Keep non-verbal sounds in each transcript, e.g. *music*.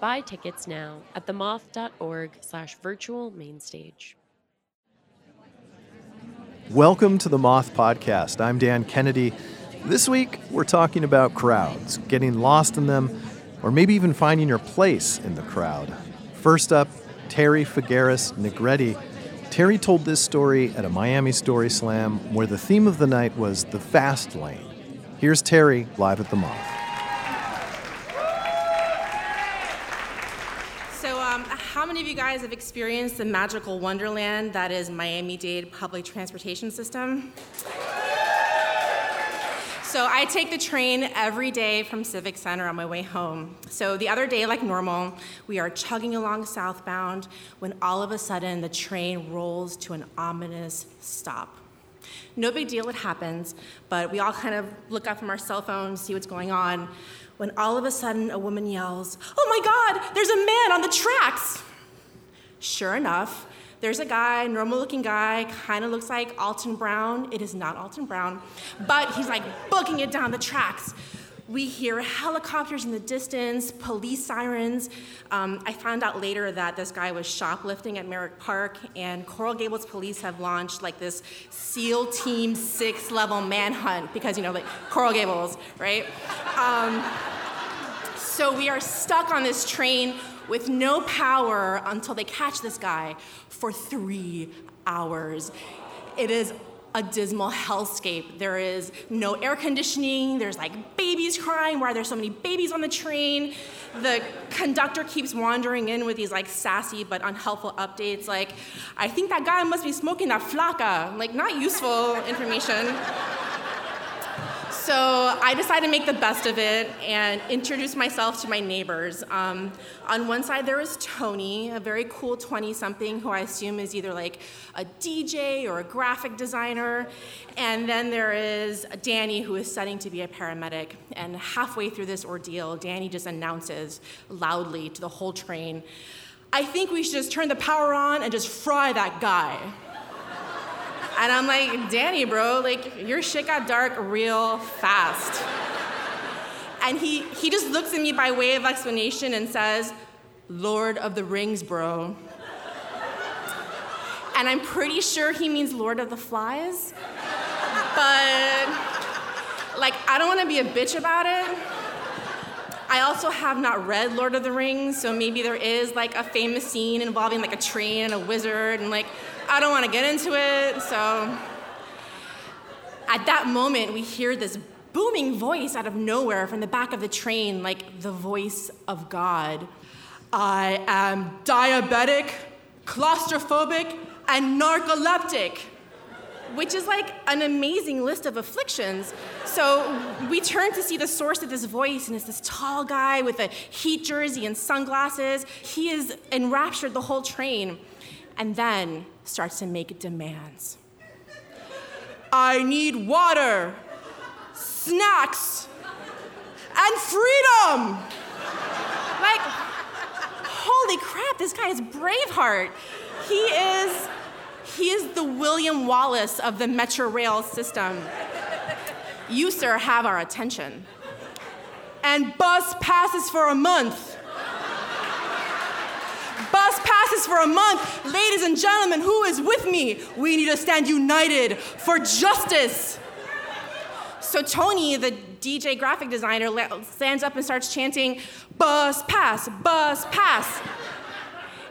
Buy tickets now at themoth.org slash virtual mainstage. Welcome to the Moth Podcast. I'm Dan Kennedy. This week, we're talking about crowds, getting lost in them, or maybe even finding your place in the crowd. First up, Tere Figueras Negrete. Tere told this story at a Miami Story Slam where the theme of the night was the fast lane. Here's Tere live at the Moth. Um, how many of you guys have experienced the magical wonderland that is Miami Dade public transportation system? So I take the train every day from Civic Center on my way home. So the other day, like normal, we are chugging along southbound when all of a sudden the train rolls to an ominous stop. No big deal, it happens, but we all kind of look up from our cell phones, see what's going on when all of a sudden a woman yells, Oh my God, there's a man on the tracks! Sure enough, there's a guy, normal looking guy, kind of looks like Alton Brown. It is not Alton Brown, but he's like booking it down the tracks. We hear helicopters in the distance, police sirens. Um, I found out later that this guy was shoplifting at Merrick Park, and Coral Gables police have launched like this SEAL Team Six level manhunt because, you know, like Coral Gables, right? Um, so we are stuck on this train with no power until they catch this guy for three hours. It is a dismal hellscape. There is no air conditioning. There's like babies crying. Why are there so many babies on the train? The conductor keeps wandering in with these like sassy but unhelpful updates. Like, I think that guy must be smoking that flaca. Like, not useful information. So I decided to make the best of it and introduce myself to my neighbors. Um, on one side, there is Tony, a very cool 20 something who I assume is either like a DJ or a graphic designer. And then there is Danny, who is studying to be a paramedic. And halfway through this ordeal, Danny just announces loudly to the whole train I think we should just turn the power on and just fry that guy. And I'm like, Danny, bro, like your shit got dark real fast. And he, he just looks at me by way of explanation and says, Lord of the Rings, bro. And I'm pretty sure he means Lord of the Flies. But, like, I don't wanna be a bitch about it. I also have not read Lord of the Rings, so maybe there is like a famous scene involving like a train and a wizard, and like I don't want to get into it. So at that moment, we hear this booming voice out of nowhere from the back of the train, like the voice of God. I am diabetic, claustrophobic, and narcoleptic which is like an amazing list of afflictions. So we turn to see the source of this voice, and it's this tall guy with a heat jersey and sunglasses. He is enraptured the whole train, and then starts to make demands. I need water, snacks, and freedom. Like, holy crap, this guy is Braveheart. He is he is the William Wallace of the Metro Rail system. You, sir, have our attention. And bus passes for a month. Bus passes for a month. Ladies and gentlemen, who is with me? We need to stand united for justice. So Tony, the DJ graphic designer, stands up and starts chanting, Bus pass, bus pass.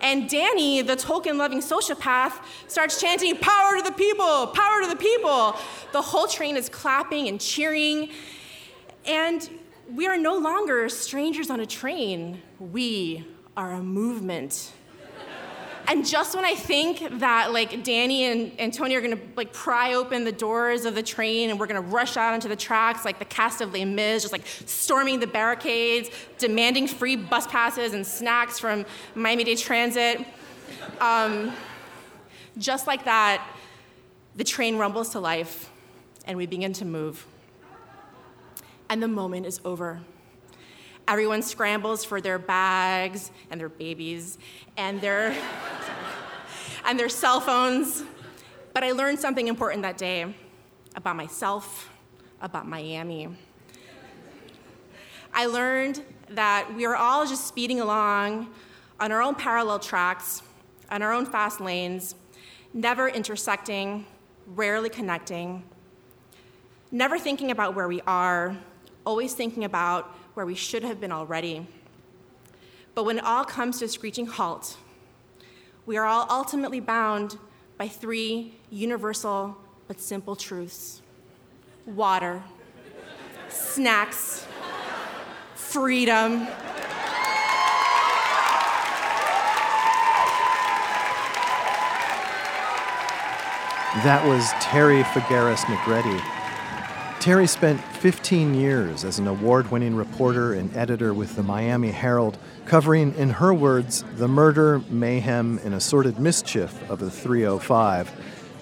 And Danny, the Tolkien loving sociopath, starts chanting, Power to the people, power to the people. The whole train is clapping and cheering. And we are no longer strangers on a train, we are a movement. And just when I think that like Danny and, and Tony are gonna like pry open the doors of the train and we're gonna rush out onto the tracks like the cast of Les Mis, just like storming the barricades, demanding free bus passes and snacks from Miami-Dade Transit, um, Just like that, the train rumbles to life and we begin to move. And the moment is over. Everyone scrambles for their bags and their babies and their, *laughs* and their cell phones. But I learned something important that day about myself, about Miami. I learned that we are all just speeding along on our own parallel tracks, on our own fast lanes, never intersecting, rarely connecting, never thinking about where we are, always thinking about where we should have been already. But when it all comes to a screeching halt, we are all ultimately bound by three universal but simple truths water, snacks, freedom. That was Tere Figueras Negrete. Tere spent 15 years as an award winning reporter and editor with the Miami Herald, covering, in her words, the murder, mayhem, and assorted mischief of the 305.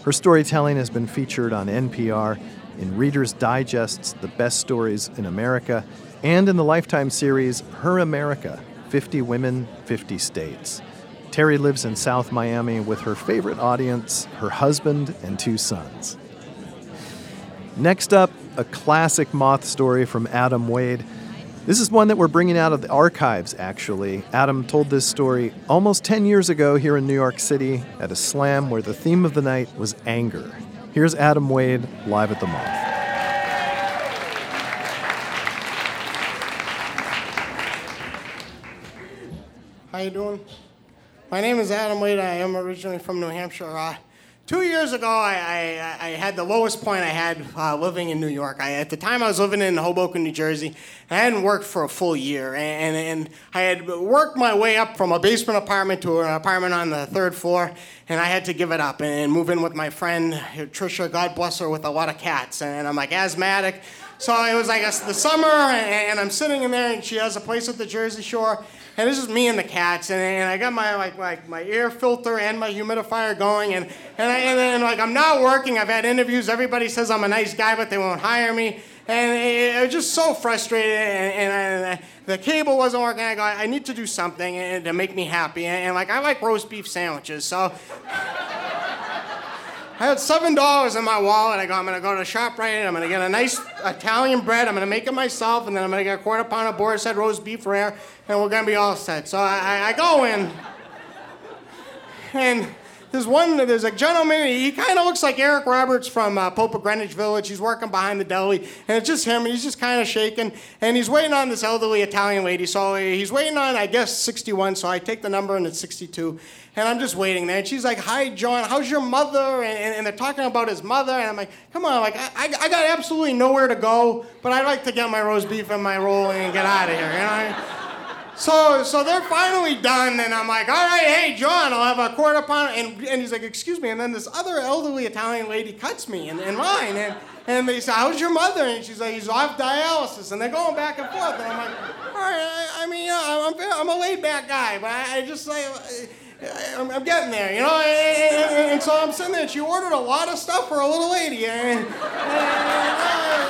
Her storytelling has been featured on NPR, in Reader's Digest's The Best Stories in America, and in the Lifetime series Her America 50 Women, 50 States. Tere lives in South Miami with her favorite audience, her husband, and two sons. Next up, a classic moth story from Adam Wade. This is one that we're bringing out of the archives, actually. Adam told this story almost 10 years ago here in New York City at a slam where the theme of the night was anger. Here's Adam Wade live at the Moth. How you doing? My name is Adam Wade. I am originally from New Hampshire. Uh, two years ago, I, I, I, had the lowest point I had uh, living in New York. I, at the time, I was living in Hoboken, New Jersey. I hadn't worked for a full year, and, and I had worked my way up from a basement apartment to an apartment on the third floor, and I had to give it up and move in with my friend Trisha. God bless her, with a lot of cats, and I'm like asthmatic. So it was like the summer, and I'm sitting in there, and she has a place at the Jersey Shore, and this is me and the cats, and, and I got my like, like my air filter and my humidifier going, and and, I, and, and like I'm not working. I've had interviews. Everybody says I'm a nice guy, but they won't hire me, and it, it was just so frustrated. And, and I, the cable wasn't working. I go, I need to do something to make me happy, and, and like I like roast beef sandwiches, so. I had seven dollars in my wallet. I go, I'm gonna go to ShopRite. I'm gonna get a nice Italian bread. I'm gonna make it myself, and then I'm gonna get a quarter pound of Boar's Head roast beef rare, and we're gonna be all set. So I, I go in, and there's one, there's a gentleman, he kind of looks like Eric Roberts from uh, Pope of Greenwich Village. He's working behind the deli, and it's just him, and he's just kind of shaking, and he's waiting on this elderly Italian lady. So he's waiting on, I guess, 61, so I take the number, and it's 62. And I'm just waiting there, and she's like, Hi, John, how's your mother? And, and, and they're talking about his mother, and I'm like, Come on, like, I, I got absolutely nowhere to go, but I'd like to get my roast beef and my roll and get out of here, you know? So, so they're finally done, and I'm like, all right, hey, John, I'll have a quarter pound. And, and he's like, excuse me. And then this other elderly Italian lady cuts me in, in line. And, and they say, how's your mother? And she's like, he's off dialysis. And they're going back and forth. And I'm like, all right, I, I mean, I'm, I'm a laid back guy, but I, I just like, I'm, I'm, getting there, you know? And, and, and, so I'm sitting there. And she ordered a lot of stuff for a little lady. And, and uh,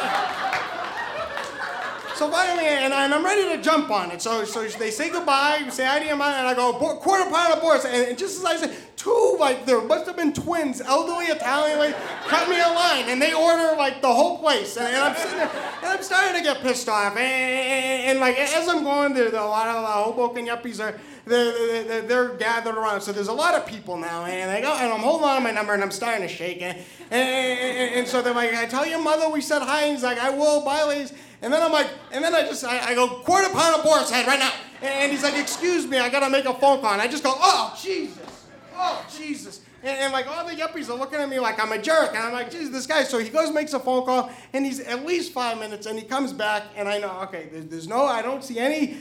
so finally, and, and, I'm ready to jump on it. So, so they say goodbye, you say hi to your mom, and I go, quarter pound of Boar's. And just as I said, two, like, there must have been twins, elderly Italian, like, cut me a line, and they order, like, the whole place. And, and I'm sitting there, and I'm starting to get pissed off. And, and, and like, as I'm going there, a lot of uh, Hoboken yuppies are, they're, they're, they're, gathered around. So there's a lot of people now, and I go, and I'm holding on to my number, and I'm starting to shake. And, and, and so they're like, I tell your mother we said hi. And he's like, I will, bye, ladies. And then I'm like, and then I just, I, I go, quarter pound of Boar's Head right now. And he's like, excuse me, I gotta make a phone call. And I just go, oh, Jesus. Oh, Jesus. And, and, like all the yuppies are looking at me like I'm a jerk. And I'm like, Jesus, this guy. So he goes, makes a phone call, and he's at least five minutes, and he comes back, and I know, okay, there's, there's no, I don't see any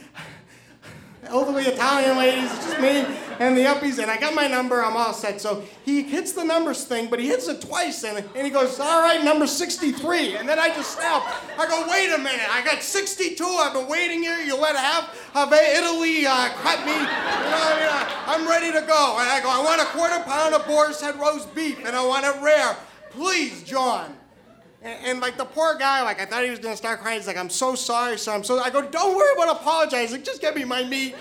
elderly Italian ladies, it's just me and the uppies, and I got my number, I'm all set. So he hits the numbers thing, but he hits it twice, and, and he goes, all right, number 63. And then I just snap. I go, wait a minute, I got 62, I've been waiting here, you let half of Italy uh, cut me, you know, you know, I'm ready to go. And I go, I want a quarter pound of boar's head roast beef, and I want it rare. Please, John. And, and, like the poor guy, like I thought he was gonna start crying. He's like, I'm so sorry, sir. I'm so. I go, don't worry about apologizing. Just get me my meat.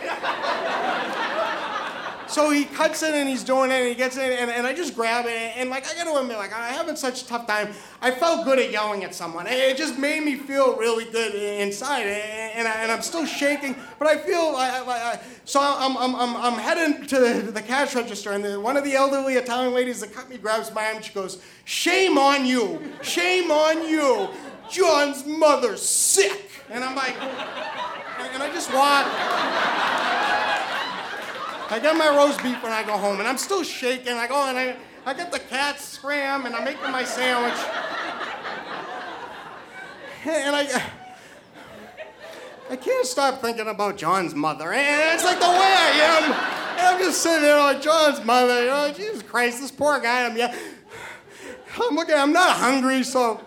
So he cuts it and he's doing it and he gets it and, and I just grab it and like I gotta admit like I'm having such a tough time. I felt good at yelling at someone. It just made me feel really good inside and, I, and I'm still shaking, but I feel like so I'm, I'm, I'm, I'm heading to the, the cash register and the, one of the elderly Italian ladies that cut me grabs my arm. And she goes, "Shame on you! Shame on you! John's mother's sick." And I'm like, and I just walk. I get my roast beef when I go home, and I'm still shaking. I go and I, I get the cat scram, and I'm making my sandwich. And I, I can't stop thinking about John's mother. And it's like the way I am. And I'm just sitting there like John's mother. You know, Jesus Christ, this poor guy. I'm yeah. I'm looking. I'm not hungry, so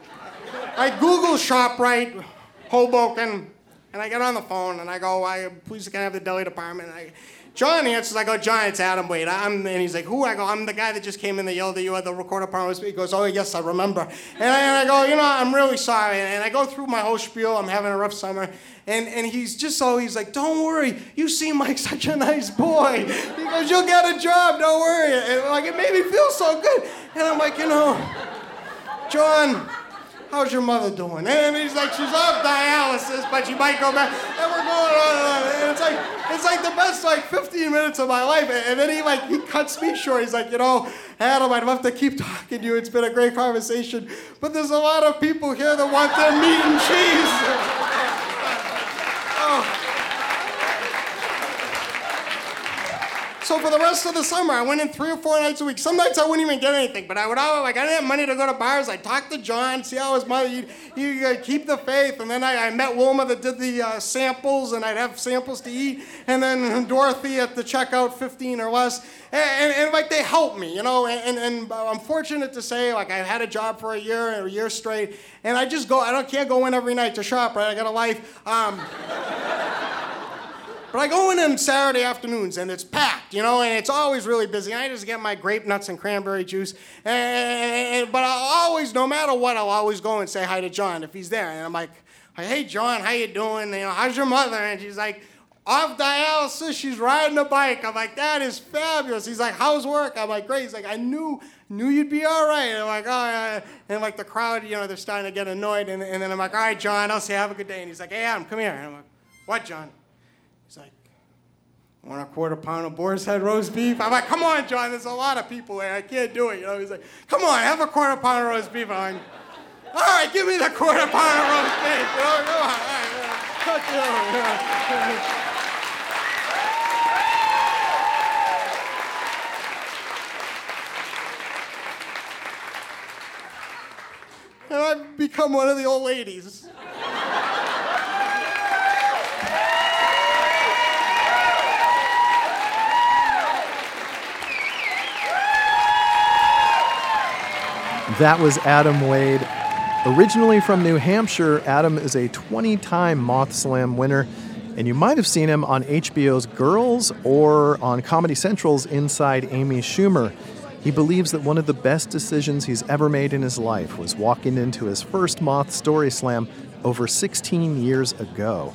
I Google ShopRite, Hoboken, and I get on the phone and I go, I please can I have the deli department. And I John answers. I go, John, it's Adam Wade. I'm, and he's like, who? I go, I'm the guy that just came in that yelled at you at the recorder part. He goes, oh, yes, I remember. And I, and I go, you know, I'm really sorry. And I go through my whole spiel. I'm having a rough summer. And, and he's just so, he's like, don't worry. You seem like *laughs* such a nice boy. He goes, you'll get a job. Don't worry. And like, it made me feel so good. And I'm like, you know, John, how's your mother doing? And he's like, she's off dialysis, but she might go back. And we're going on and on. And it's like, it's like the best like 15 minutes of my life. And then he like, he cuts me short. He's like, you know, Adam, I'd love to keep talking to you. It's been a great conversation. But there's a lot of people here that want their meat and cheese. *laughs* So for the rest of the summer, I went in three or four nights a week. Some nights I wouldn't even get anything, but I would always, like, I didn't have money to go to bars. I'd talk to John, see how his mother, you, you uh, keep the faith. And then I, I met Wilma that did the uh, samples, and I'd have samples to eat. And then Dorothy at the checkout, 15 or less. And, and, and like, they helped me, you know. And, and, I'm fortunate to say, like, I had a job for a year, a year straight. And I just go, I don't, can't go in every night to shop, right? I got a life. Um, but I go in on Saturday afternoons and it's packed, you know, and it's always really busy. I just get my grape nuts and cranberry juice. And, but I'll always, no matter what, I'll always go and say hi to John if he's there. And I'm like, hey, John, how you doing? You know, how's your mother? And she's like, off dialysis, she's riding a bike. I'm like, that is fabulous. He's like, how's work? I'm like, great. He's like, I knew knew you'd be all right. And I'm like, oh, yeah. and like the crowd, you know, they're starting to get annoyed. And, and then I'm like, all right, John, I'll say have a good day. And he's like, hey, Adam, come here. And I'm like, what, John? He's like, want a quarter pound of boar's head roast beef? I'm like, come on, John, there's a lot of people there. I can't do it. You know, he's like, come on, have a quarter pound of roast beef. I'm like, all right, give me the quarter pound of roast beef. You know, come on. All right, *laughs* And I've become one of the old ladies. That was Adam Wade. Originally from New Hampshire, Adam is a 20 time Moth Slam winner, and you might have seen him on HBO's Girls or on Comedy Central's Inside Amy Schumer. He believes that one of the best decisions he's ever made in his life was walking into his first Moth Story Slam over 16 years ago.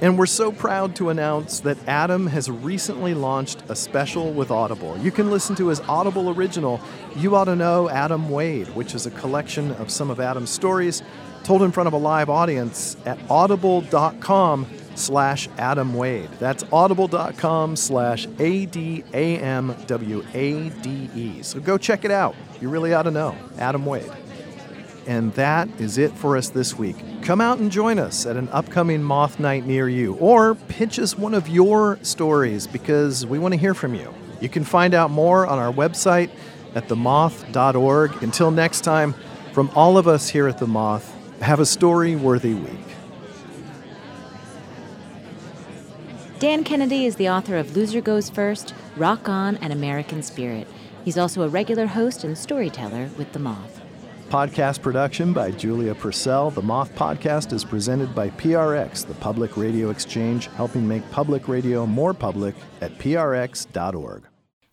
And we're so proud to announce that Adam has recently launched a special with Audible. You can listen to his Audible original, You Ought to Know Adam Wade, which is a collection of some of Adam's stories told in front of a live audience at audible.com slash Adam Wade. That's audible.com slash A-D-A-M-W-A-D-E. So go check it out. You really ought to know. Adam Wade. And that is it for us this week. Come out and join us at an upcoming Moth Night near you, or pitch us one of your stories because we want to hear from you. You can find out more on our website at themoth.org. Until next time, from all of us here at The Moth, have a story worthy week. Dan Kennedy is the author of Loser Goes First, Rock On, and American Spirit. He's also a regular host and storyteller with The Moth. Podcast production by Julia Purcell. The Moth Podcast is presented by PRX, the Public Radio Exchange, helping make public radio more public at prx.org.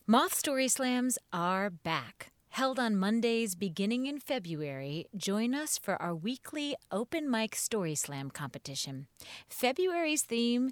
Moth Story Slams are back. Held on Mondays beginning in February, join us for our weekly open mic story slam competition. February's theme